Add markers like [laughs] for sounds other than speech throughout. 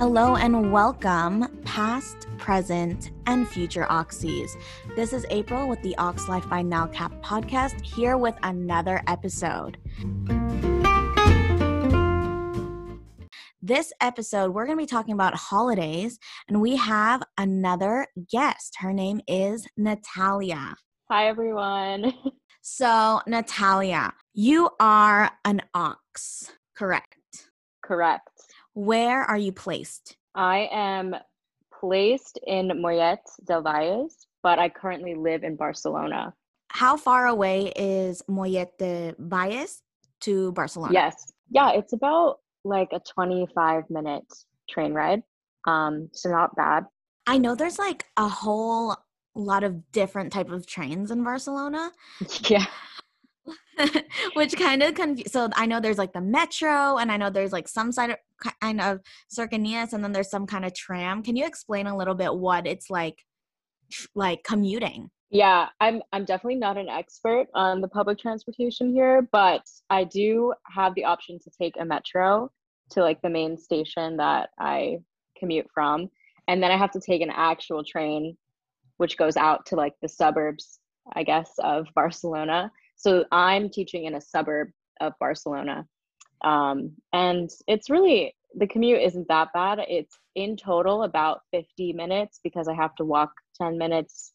Hello and welcome, past, present, and future Oxys. This is April with the Ox Life by NALCAP podcast, here with another episode. This episode, we're going to be talking about holidays, and we have another guest. Her name is Natalia. Hi, everyone. [laughs] So, Natalia, you are an ox, correct? Correct. Where are you placed? I am placed in Mollet del Valles, but I currently live in Barcelona. How far away is Mollet de Valles to Barcelona? Yes. Yeah, it's about like a 25 minute train ride. Um, so not bad. I know there's like a whole lot of different type of trains in Barcelona. [laughs] Yeah. [laughs] Which kind of confuse. So I know there's like the metro, and I know there's like some side of kind of Cercanías, and then there's some kind of tram. Can you explain a little bit what it's like, like commuting? Yeah, I'm I'm definitely not an expert on the public transportation here, but I do have the option to take a metro to like the main station that I commute from, and then I have to take an actual train which goes out to like the suburbs, I guess, of Barcelona. So I'm teaching in a suburb of Barcelona. Um, and it's really, the commute isn't that bad. It's in total about 50 minutes because I have to walk 10 minutes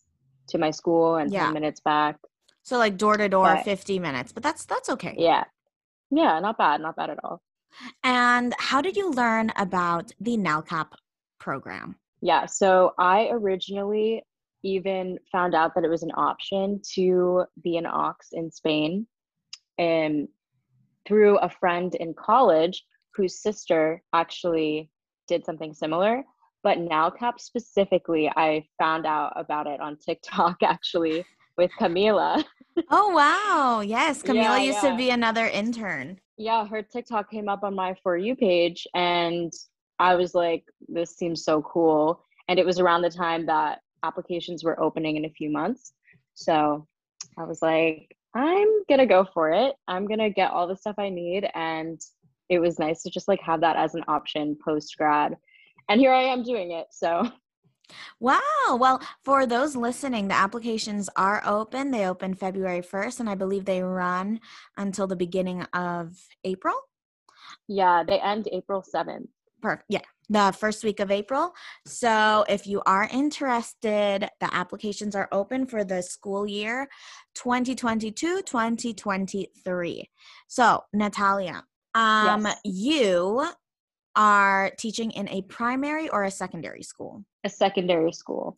to my school and yeah. 10 minutes back. So like door to door, 50 minutes, but that's, that's okay. Yeah. Yeah. Not bad. Not bad at all. And how did you learn about the NALCAP program? Yeah. So I originally even found out that it was an option to be an ox in Spain and through a friend in college whose sister actually did something similar. But NALCAP specifically, I found out about it on TikTok [laughs] actually with Camila. Oh wow. Yes, [laughs] Camila yeah, used yeah. to be another intern. Yeah, her TikTok came up on my for you page and I was like this seems so cool and it was around the time that applications were opening in a few months. So I was like, I'm gonna go for it. I'm gonna get all the stuff I need. And it was nice to just like have that as an option post grad. And here I am doing it. So Wow. Well, for those listening, the applications are open. They open February 1st, and I believe they run until the beginning of April. Yeah, they end April 7th. Perfect. Yeah, the first week of April. So if you are interested, the applications are open for the school year 2022 2023. So, Natalia, um, yes. you are teaching in a primary or a secondary school? A secondary school.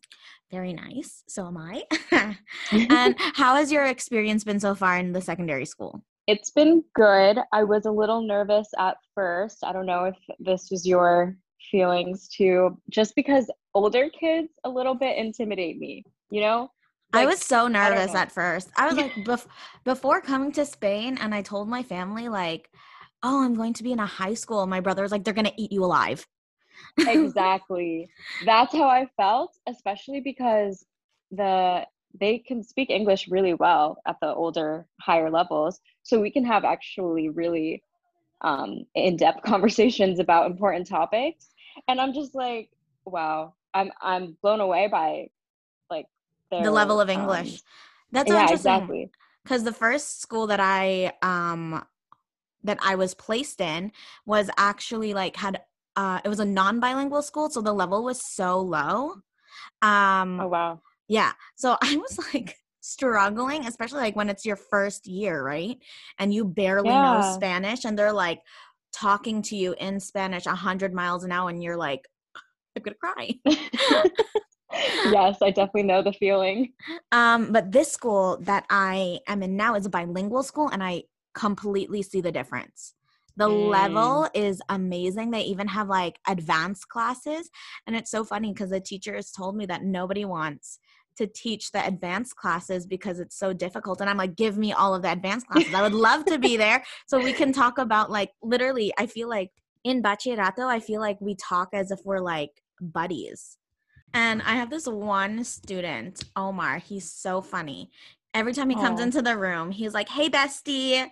Very nice. So am I. [laughs] [laughs] and how has your experience been so far in the secondary school? It's been good. I was a little nervous at first. I don't know if this was your feelings too, just because older kids a little bit intimidate me, you know? Like, I was so nervous at first. I was like, [laughs] bef- before coming to Spain, and I told my family, like, oh, I'm going to be in a high school. My brother was like, they're going to eat you alive. exactly. [laughs] That's how I felt, especially because the they can speak English really well at the older, higher levels. So we can have actually really um, in-depth [laughs] conversations about important topics. And I'm just like, wow, I'm I'm blown away by like their, the level of English. Um, That's yeah, exactly. Because the first school that I um that I was placed in was actually like had uh it was a non-bilingual school, so the level was so low. Um, oh wow yeah. So [laughs] I was like struggling, especially like when it's your first year, right? And you barely yeah. know Spanish and they're like talking to you in Spanish a hundred miles an hour and you're like, I'm gonna cry. [laughs] yes, I definitely know the feeling. Um, but this school that I am in now is a bilingual school and I completely see the difference. The mm. level is amazing. They even have like advanced classes. And it's so funny because the teachers told me that nobody wants to teach the advanced classes because it's so difficult. And I'm like, give me all of the advanced [laughs] classes. I would love to be there so we can talk about like literally, I feel like in Bachillerato, I feel like we talk as if we're like buddies. And I have this one student, Omar. He's so funny. Every time he comes into the room, he's like, Hey, bestie,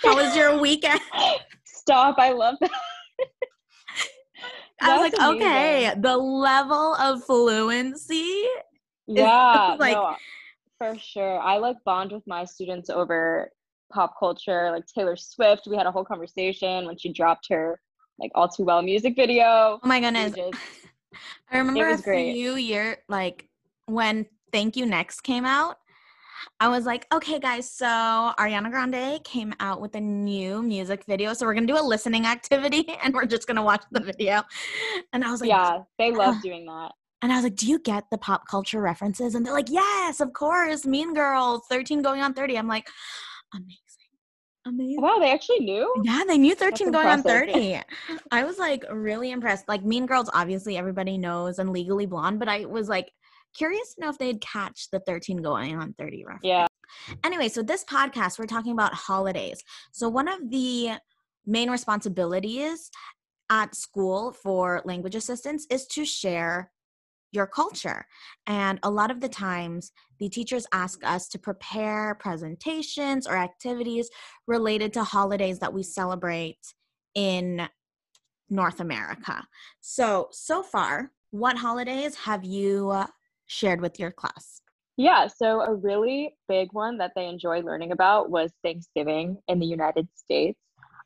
how was your [laughs] weekend? Stop. I love that. I was like, okay, the level of fluency. [laughs] Yeah, like- no, for sure. I like bond with my students over pop culture, like Taylor Swift. We had a whole conversation when she dropped her like all too well music video. Oh my goodness. just- [laughs] I remember a great. few year like when Thank You Next came out. I was like, okay, guys, so Ariana Grande came out with a new music video. So we're gonna do a listening activity [laughs] and we're just gonna watch the video. And I was like, yeah, they love uh, doing that. And I was like, do you get the pop culture references? And they're like, yes, of course, Mean Girls, 13 going on 30. I'm like, amazing. Amazing. Wow, they actually knew. Yeah, they knew 13 going on 30. I was like really impressed. Like Mean Girls, obviously everybody knows, and Legally Blonde, but I was like curious to know if they'd catch the 13 going on 30 reference. Yeah. Anyway, so this podcast, we're talking about holidays. So one of the main responsibilities at school for language assistants is to share your culture. And a lot of the times, the teachers ask us to prepare presentations or activities related to holidays that we celebrate in North America. So, so far, what holidays have you uh, shared with your class? Yeah, so a really big one that they enjoyed learning about was Thanksgiving in the United States.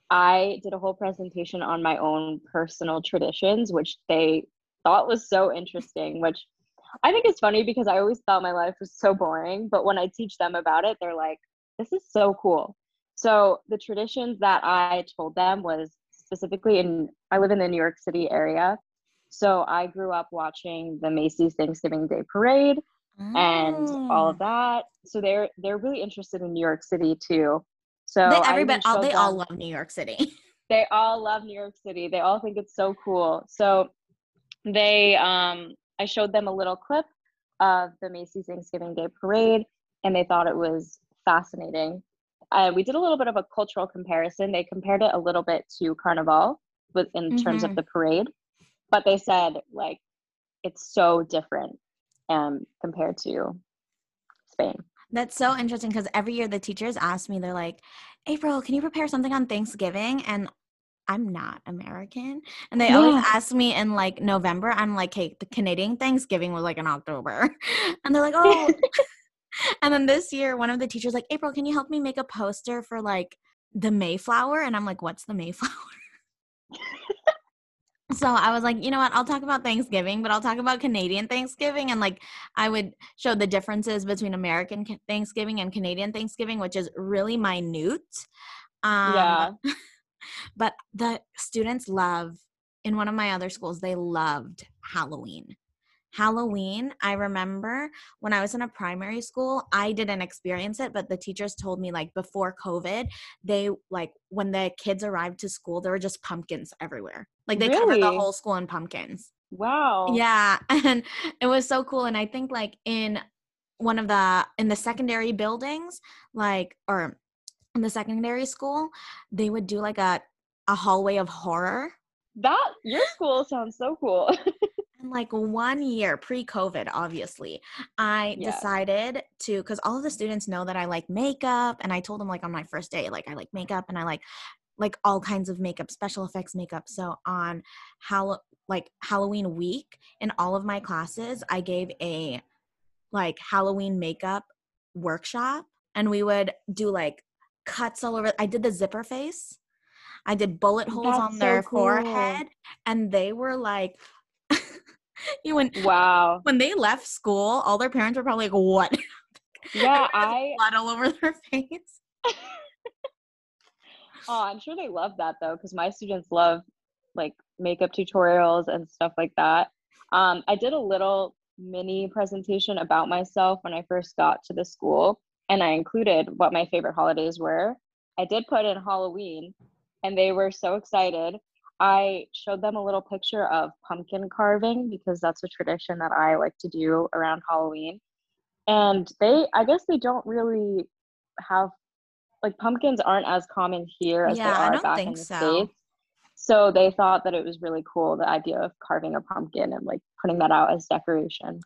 I did a whole presentation on my own personal traditions, which they thought was so interesting, which I think is funny because I always thought my life was so boring. But when I teach them about it, they're like, this is so cool. So the traditions that I told them was specifically in, I live in the New York City area. So I grew up watching the Macy's Thanksgiving Day Parade and all of Mm. that. So they're they're really interested in New York City too. So They, everybody, all, they all love New York City. they all love New York City. They all think it's so cool. So they um I showed them a little clip of the Macy's Thanksgiving Day parade and they thought it was fascinating. Uh, we did a little bit of a cultural comparison. They compared it a little bit to Carnival with in terms Mhm. of the parade, but they said like it's so different um compared to Spain. That's so interesting because every year the teachers ask me, they're like, April, can you prepare something on Thanksgiving? And I'm not American. And they always ask me in like November. I'm like, hey, the Canadian Thanksgiving was like in October. [laughs] And they're like, oh. [laughs] [laughs] and then this year, one of the teachers like, April, can you help me make a poster for like the Mayflower? And I'm like, what's the Mayflower? So I was like, you know what? I'll talk about Thanksgiving, but I'll talk about Canadian Thanksgiving. And like, I would show the differences between American Thanksgiving and Canadian Thanksgiving, which is really minute. Um, yeah. But the students love, in one of my other schools, they loved Halloween. Halloween, I remember when I was in a primary school, I didn't experience it, but the teachers told me like before COVID, they like when the kids arrived to school, there were just pumpkins everywhere. Like they covered the whole school in pumpkins. Wow. Yeah, [laughs] and it was so cool. And I think like in one of the in the secondary buildings, like or in the secondary school, they would do like a a hallway of horror. That your school sounds so cool. [laughs] And like one year pre-COVID, obviously, I Yeah. decided to because all of the students know that I like makeup, and I told them like on my first day, like I like makeup and I like like all kinds of makeup, special effects makeup. So on Hall like Halloween week in all of my classes, I gave a like Halloween makeup workshop, and we would do like cuts all over. I did the zipper face. I did bullet holes That's on so their cool. forehead, and they were like, [laughs] you when wow. when they left school, all their parents were probably like, "What?" [laughs] Yeah, I blood all over their [laughs] face. oh, I'm sure they love that though, because my students love like makeup tutorials and stuff like that. Um, I did a little mini presentation about myself when I first got to the school, and I included what my favorite holidays were. I did put in Halloween, and they were so excited. I showed them a little picture of pumpkin carving because that's a tradition that I like to do around Halloween. And they, I guess they don't really have like pumpkins aren't as common here as Yeah, they are back in the so. states. So they thought that it was really cool the idea of carving a pumpkin and like putting that out as decoration.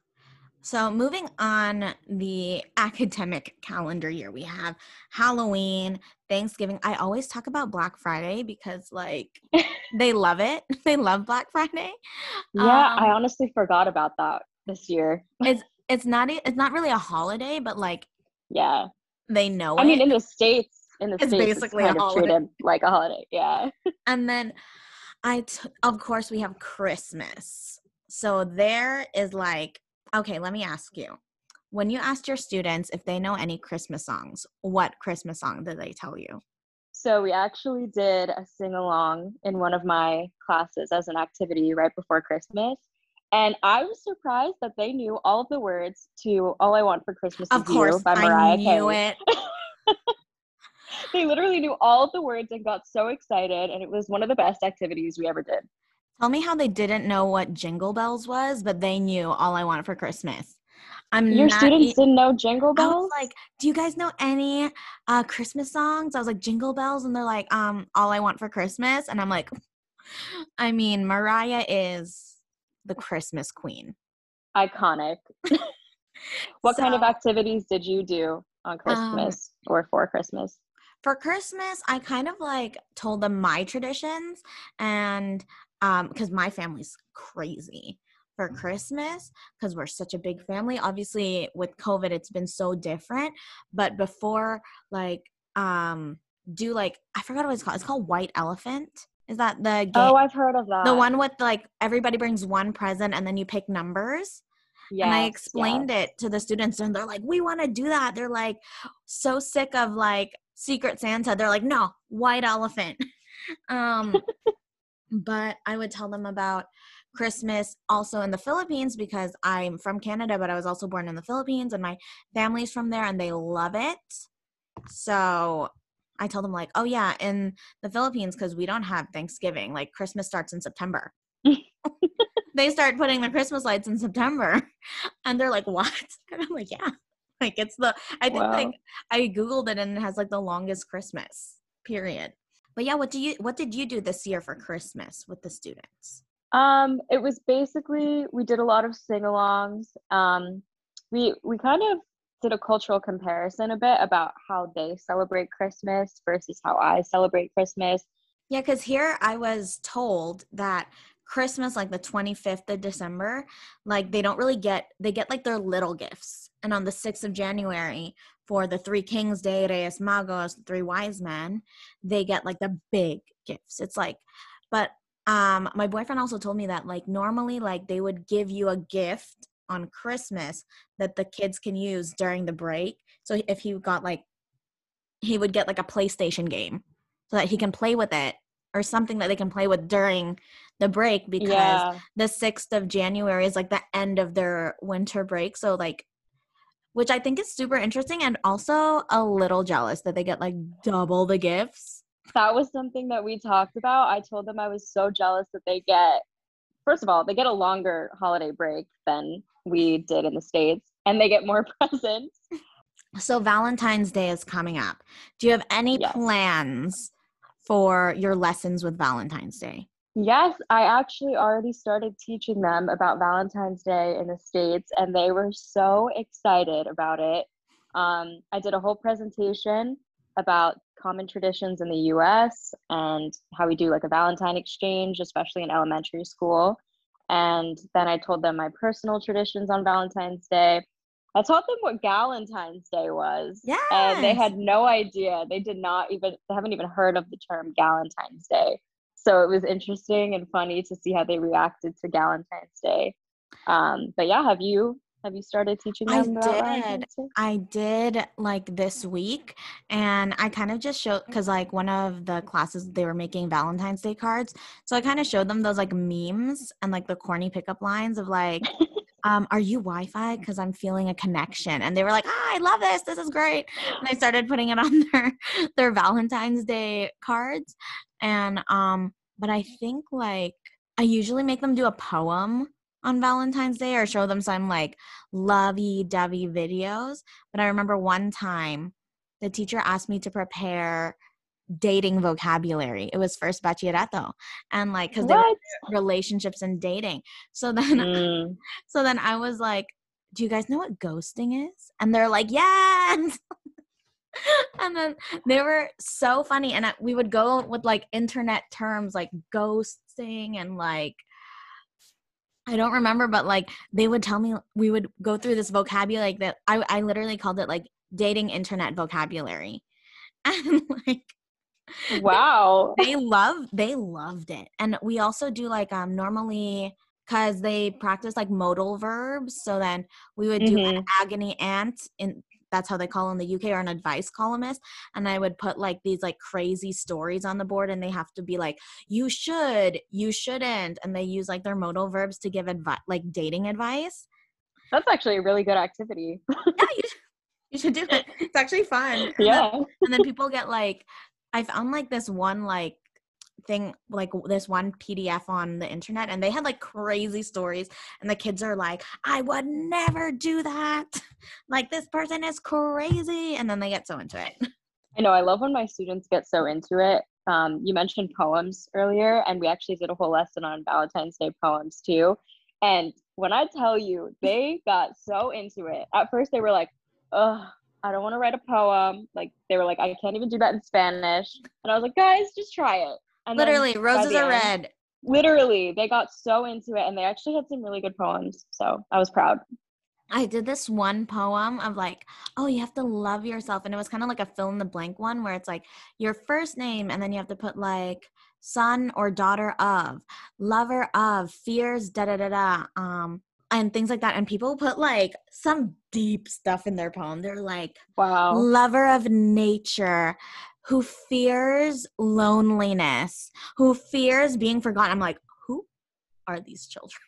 So, moving on the academic calendar year, we have Halloween, Thanksgiving. I always talk about Black Friday because, like, [laughs] they love it. [laughs] They love Black Friday. Yeah, Um, I honestly forgot about that this year. [laughs] it's it's not it's not really a holiday, but like Yeah. they know I it. mean, in the States, in the It's States, basically it's kind of treated like a holiday. Yeah. and then I, t- of course, we have Christmas. So there is like, okay, let me ask you. When you asked your students if they know any Christmas songs, what Christmas song did they tell you? So we actually did a sing along in one of my classes as an activity right before Christmas. And I was surprised that they knew all of the words to All I Want for Christmas Of Is course, You by Mariah I knew Carey. it. [laughs] They literally knew all of the words and got so excited. And it was one of the best activities we ever did. Tell me how they didn't know what Jingle Bells was, but they knew All I Want for Christmas. I'm Your students e- didn't know Jingle I Bells? was like, "Do you guys know any uh Christmas songs?" I was like, "Jingle Bells," and they're like, "Um, All I Want for Christmas," and I'm like, [laughs] "I mean, Mariah is the Christmas queen." Iconic. [laughs] what kind of activities did you do Um, on Christmas or for Christmas? for Christmas, I kind of like told them my traditions and um because my family's crazy for Christmas because we're such a big family. Obviously, with COVID, it's been so different. But before, like, um, do like I forgot what it's called. It's called White Elephant. Is that the game? Oh, I've heard of that. the one with like everybody brings one present and then you pick numbers? Yeah. and I explained yes. it to the students, and they're like, "We want to do that." They're like, so sick of like Secret Santa. They're like, "No, white elephant." [laughs] um, but I would tell them about Christmas also in the Philippines because I'm from Canada, but I was also born in the Philippines, and my family's from there, and they love it. So I tell them like, "Oh yeah, in the Philippines because we don't have Thanksgiving. Like Christmas starts in September." [laughs] they start putting the Christmas lights in September. [laughs] And they're like, what? [laughs] And I'm like, yeah. Like it's the I think Wow. like I Googled it and it has like the longest Christmas period. But yeah, what do you what did you do this year for Christmas with the students? Um, it was basically we did a lot of sing-alongs. Um, we we kind of did a cultural comparison a bit about how they celebrate Christmas versus how I celebrate Christmas. Yeah, because here I was told that Christmas, like the 25th of December, like they don't really get, they get like their little gifts. And on the 6th of January, for the Three Kings Day, Reyes Magos, Three Wise Men, they get like the big gifts. It's like, but um, my boyfriend also told me that like normally, like they would give you a gift on Christmas that the kids can use during the break. So if he got like, he would get like a PlayStation game so that he can play with it or something that they can play with during the break because yeah, the 6th of January is like the end of their winter break. So like which I think is super interesting and also a little jealous that they get like double the gifts. that was something that we talked about. I told them I was so jealous that they get first of all, they get a longer holiday break than we did in the States, and they get more [laughs] presents. So Valentine's Day is coming up. Do you have any Yes. plans for your lessons with Valentine's Day? Yes, I actually already started teaching them about Valentine's Day in the States, and they were so excited about it. Um, I did a whole presentation about common traditions in the US and how we do like a Valentine exchange, especially in elementary school. And then I told them my personal traditions on Valentine's Day. I taught them what Galentine's Day was. And they had no idea. They did not even, they haven't even heard of the term Galentine's Day. So it was interesting and funny to see how they reacted to Valentine's Day. Um, but yeah, have you have you started teaching I them about did. I did like this week, and I kind of just showed because like one of the classes they were making Valentine's Day cards, so I kind of showed them those like memes and like the corny pickup lines of like, [laughs] um, "Are you Wi-Fi? Because I'm feeling a connection," and they were like, "Ah, I love this. This is great." And they started putting it on [laughs] their their Valentine's Day cards, and um, but I think like I usually make them do a poem on Valentine's Day or show them some like lovey dovey videos. But I remember one time the teacher asked me to prepare dating vocabulary. It was first bachillerato. And like, because they were relationships and dating. So then Mm, [laughs] so then I was like, do you guys know what ghosting is? And they're like, yes. [laughs] [laughs] and then they were so funny. And we would go with like internet terms like ghosting and like, I don't remember, but like they would tell me we would go through this vocabulary like that. I, I literally called it like dating internet vocabulary. [laughs] And like wow they love they loved it and we also do like um normally because they practice like modal verbs so then we would do mm-hmm. an agony aunt in that's how they call in the uk or an advice columnist and i would put like these like crazy stories on the board and they have to be like you should you shouldn't and they use like their modal verbs to give advice like dating advice. That's actually a really good activity. [laughs] Yeah you should, you should do it. It's actually fun. And yeah. then, and then people get like I found like this one like thing like this one pdf on the internet and they had like crazy stories and the kids are like i would never do that [laughs] like this person is crazy and then they get so into it [laughs] i know i love when my students get so into it um, you mentioned poems earlier and we actually did a whole lesson on valentine's day poems too and when i tell you they got so into it at first they were like oh I don't want to write a poem. Like they were like, I can't even do that in Spanish. And I was like, guys, just try it. And literally, roses are end, red. Literally, they got so into it and they actually had some really good poems. So I was proud. I did this one poem of like, oh, you have to love yourself. And it was kind of like a fill in the blank one where it's like your first name and then you have to put like son or daughter of, lover of, fears, da da da da. Um, and things like that. And people put like some deep stuff in their poem. They're like, wow, lover of nature who fears loneliness, who fears being forgotten. I'm like, who are these children?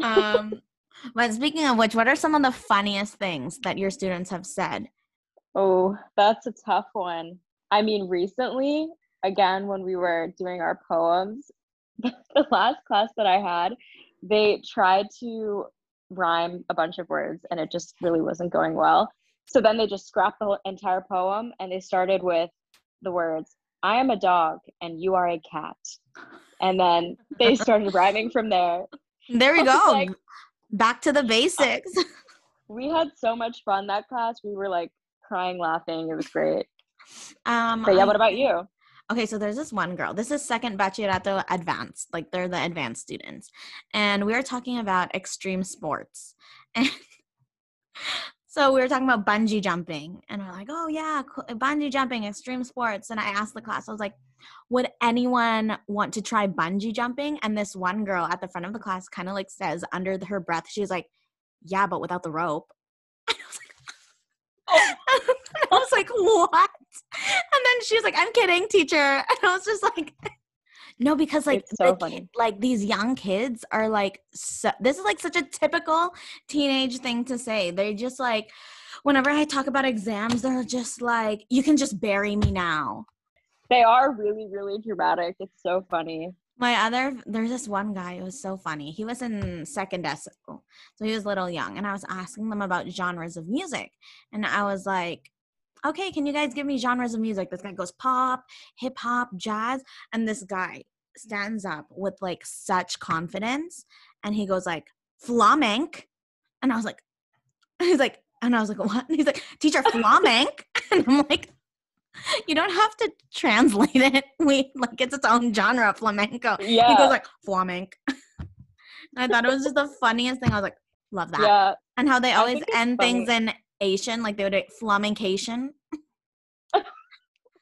[laughs] um, but speaking of which, what are some of the funniest things that your students have said? Oh, that's a tough one. I mean, recently, again, when we were doing our poems, [laughs] the last class that I had, they tried to rhyme a bunch of words and it just really wasn't going well. So then they just scrapped the entire poem and they started with the words, I am a dog and you are a cat. And then they started rhyming from there. There we go. Like, Back to the basics. [laughs] we had so much fun that class. We were like crying, laughing. It was great. Um, but yeah, what about you? okay, so there's this one girl. This is second bachillerato advanced, like they're the advanced students. And we are talking about extreme sports. [laughs] And so we were talking about bungee jumping. And we're like, oh, yeah, bungee jumping, extreme sports. And I asked the class, I was like, would anyone want to try bungee jumping? And this one girl at the front of the class kind of like says under her breath, she's like, yeah, but without the rope. [laughs] Oh. [laughs] I was like, what? And then she was like, I'm kidding, teacher. [laughs] And I was just like, no, because like so kid, like these young kids are like so, this is like such a typical teenage thing to say. They're just like whenever I talk about exams, they're just like, you can just bury me now. They are really, really dramatic. It's so funny. My other, there's this one guy. It was so funny. He was in second ESO, so he was a little young, and I was asking them about genres of music, and I was like, "Okay, can you guys give me genres of music?" This guy goes pop, hip hop, jazz, and this guy stands up with like such confidence, and he goes like flamenc, and I was like, [laughs] he's like, and I was like, what? And [laughs] he's like, teacher flamenc, [laughs] and I'm like, you don't have to translate it. We like it's its own genre, flamenco. Yeah. He goes like flamenco. I thought it was just the funniest thing. I was like, love that. Yeah. And how they always end funny. things in Asian, like they would do flamencation.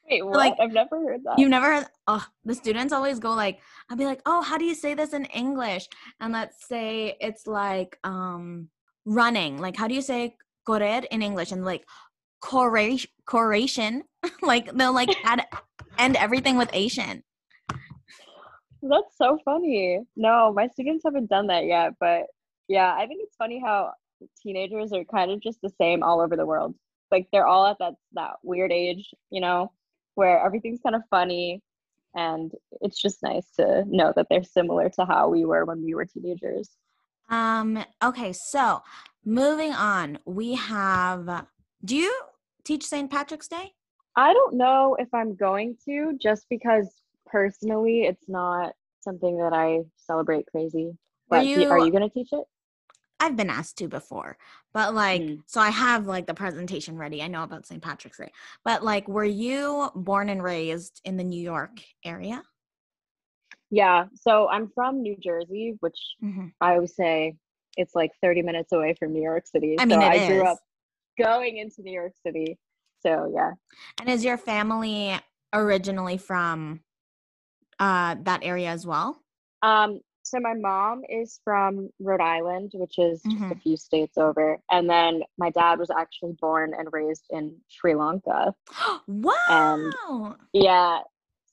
Wait, what? Like, I've never heard that. You've never heard? Oh, the students always go like, I'll be like, oh, how do you say this in English? And let's say it's like um running. Like, how do you say correr in English? And like, correlation. [laughs] like they'll like add end everything with Asian. That's so funny. No, my students haven't done that yet, but yeah, I think it's funny how teenagers are kind of just the same all over the world. Like they're all at that that weird age, you know, where everything's kind of funny and it's just nice to know that they're similar to how we were when we were teenagers. Um okay, so moving on, we have do you teach St. Patrick's Day? I don't know if I'm going to just because personally it's not something that I celebrate crazy. But are you, you going to teach it? I've been asked to before, but like, Mm. so I have like the presentation ready. I know about St. Patrick's Day, but like, were you born and raised in the New York area? Yeah. So I'm from New Jersey, which Mhm. I always say it's like 30 minutes away from New York City. I mean, so I grew up going into New York City. So yeah. And is your family originally from uh, that area as well? Um, so my mom is from Rhode Island, which is just a Mhm. few states over. And then my dad was actually born and raised in Sri Lanka. wow. Yeah.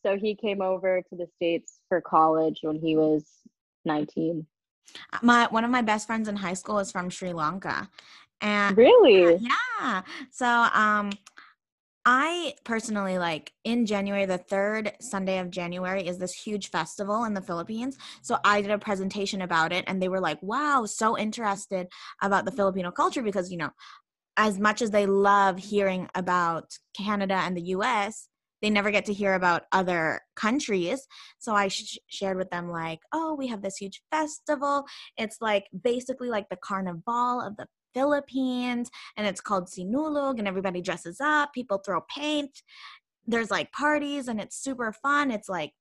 So he came over to the States for college when he was 19. my one of my best friends in high school is from Sri Lanka. And Really? yeah. So um I personally like in January, the third Sunday of January is this huge festival in the Philippines. So I did a presentation about it and they were like, wow, so interested about the Filipino culture because, you know, as much as they love hearing about Canada and the US, they never get to hear about other countries. So I sh- shared with them, like, oh, we have this huge festival. It's like basically like the carnival of the Philippines, and it's called Sinulog, and everybody dresses up, people throw paint. There's like parties, and it's super fun. It's like,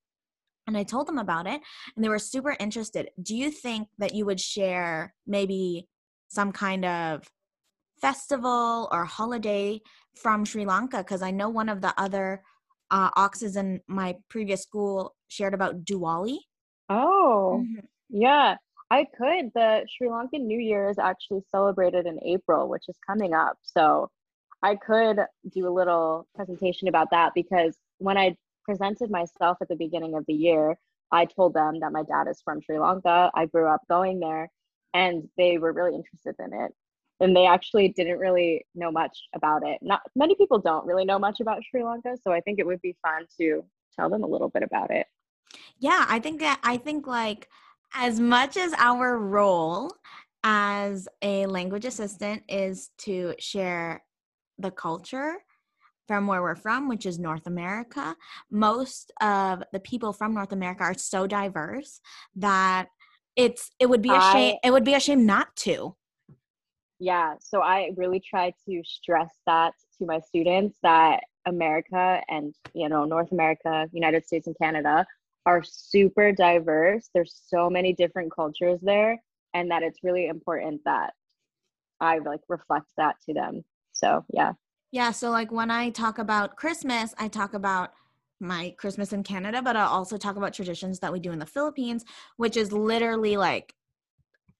and I told them about it, and they were super interested. Do you think that you would share maybe some kind of festival or holiday from Sri Lanka? Because I know one of the other uh, oxes in my previous school shared about Diwali. Oh, Mhm. yeah. I could. The Sri Lankan New Year is actually celebrated in April, which is coming up. So I could do a little presentation about that because when I presented myself at the beginning of the year, I told them that my dad is from Sri Lanka. I grew up going there and they were really interested in it. And they actually didn't really know much about it. Not many people don't really know much about Sri Lanka, so I think it would be fun to tell them a little bit about it. Yeah, I think that I think like as much as our role as a language assistant is to share the culture from where we're from, which is North America, most of the people from North America are so diverse that it's it would be a shame it would be a shame not to. Yeah, so I really try to stress that to my students that America and you know North America, United States and Canada are super diverse. There's so many different cultures there and that it's really important that I like reflect that to them. So, yeah. Yeah, so like when I talk about Christmas, I talk about my Christmas in Canada, but I also talk about traditions that we do in the Philippines, which is literally like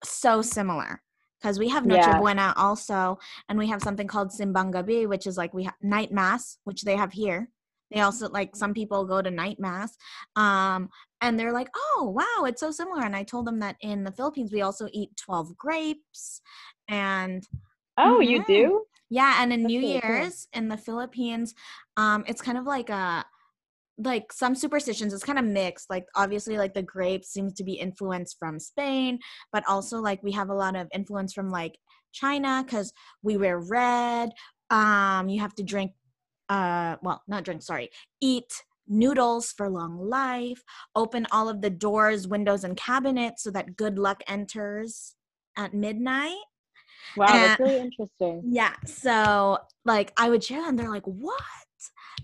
so similar. Because we have Noche Yeah. Buena also, and we have something called Simbang Gabi, which is like we have night mass, which they have here. They also like some people go to night mass, um, and they're like, "Oh, wow, it's so similar." And I told them that in the Philippines we also eat twelve grapes, and Oh, you Mhm. do? yeah, and in That's New really cool. Year's in the Philippines, um, it's kind of like a like some superstitions. It's kind of mixed. Like obviously, like the grapes seems to be influenced from Spain, but also like we have a lot of influence from like China because we wear red. Um, you have to drink, uh, well, not drink. Sorry, eat noodles for long life. Open all of the doors, windows, and cabinets so that good luck enters at midnight. Wow, that's Uh, really interesting. Yeah. So like I would share and they're like, what?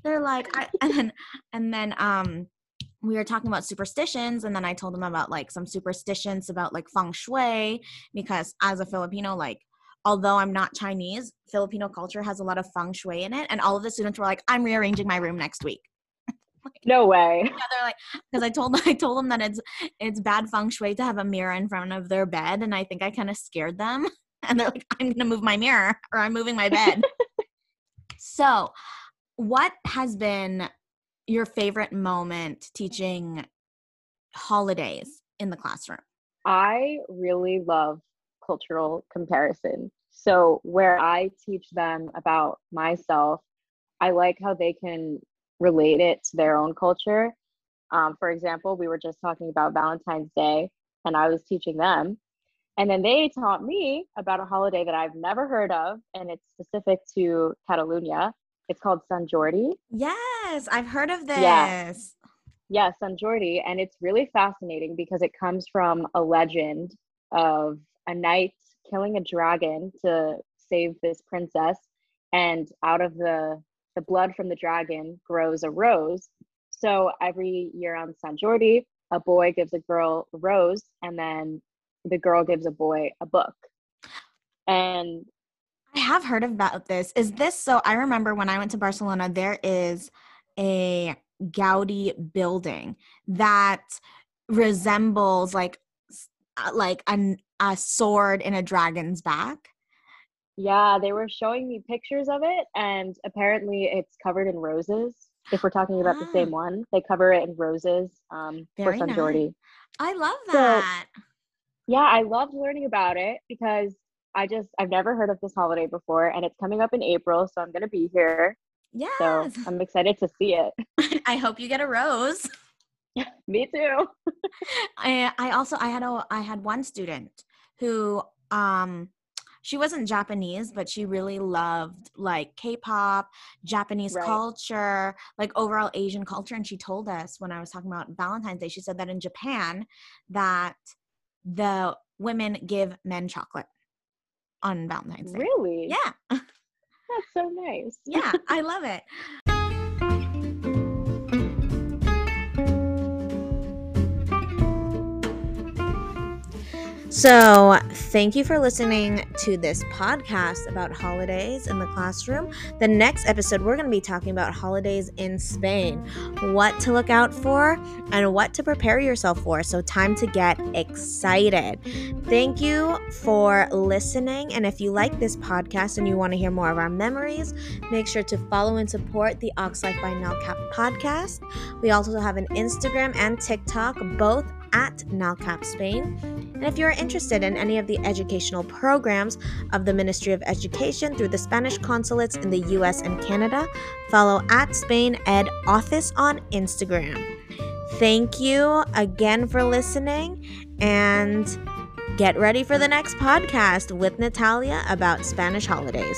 They're like, I, [laughs] and then and then um we were talking about superstitions and then I told them about like some superstitions about like feng shui because as a Filipino, like although I'm not Chinese, Filipino culture has a lot of feng shui in it. And all of the students were like, I'm rearranging my room next week. [laughs] No way. [laughs] Yeah, they're like, because I told [laughs] I told them that it's it's bad feng shui to have a mirror in front of their bed, and I think I kind of scared them. And they're like, I'm gonna move my mirror, or I'm moving my bed. so, what has been your favorite moment teaching holidays in the classroom? I really love cultural comparison. So, where I teach them about myself, I like how they can relate it to their own culture. Um, for example, we were just talking about Valentine's Day, and I was teaching them. And then they taught me about a holiday that I've never heard of, and it's specific to Catalonia. It's called San Jordi. Yes, I've heard of this. Yeah. Yeah, San Jordi. And it's really fascinating because it comes from a legend of a knight killing a dragon to save this princess and out of the the blood from the dragon grows a rose so every year on San Jordi, a boy gives a girl a rose and then the girl gives a boy a book and I have heard about this. Is this so? I remember when I went to Barcelona, there is a Gaudi building that resembles like uh, like a, a sword in a dragon's back. Yeah, they were showing me pictures of it, and apparently it's covered in roses. If we're talking about ah. the same one, they cover it in roses um, for San Jordi. I love that. So, yeah, I loved learning about it because I just I've never heard of this holiday before, and it's coming up in April, so I'm gonna be here. Yeah. So I'm excited to see it. [laughs] [laughs] I hope you get a rose. [laughs] Me too. I I also I had a I had one student who um she wasn't Japanese, but she really loved like K-pop, Japanese right. culture, like overall Asian culture. And she told us when I was talking about Valentine's Day, she said that in Japan that the women give men chocolate on Valentine's Day. Really? Yeah. [laughs] That's so nice. yeah, I love it. [laughs] So, thank you for listening to this podcast about holidays in the classroom. The next episode, we're going to be talking about holidays in Spain, what to look out for, and what to prepare yourself for. So, time to get excited. Thank you for listening. And if you like this podcast and you want to hear more of our memories, make sure to follow and support the Oxlife by NALCAP podcast. We also have an Instagram and TikTok, both at NALCAP Spain. And if you're interested in any of the educational programs of the Ministry of Education through the Spanish consulates in the US and Canada, follow at Spain Ed Office on Instagram. Thank you again for listening and get ready for the next podcast with Natalia about Spanish holidays.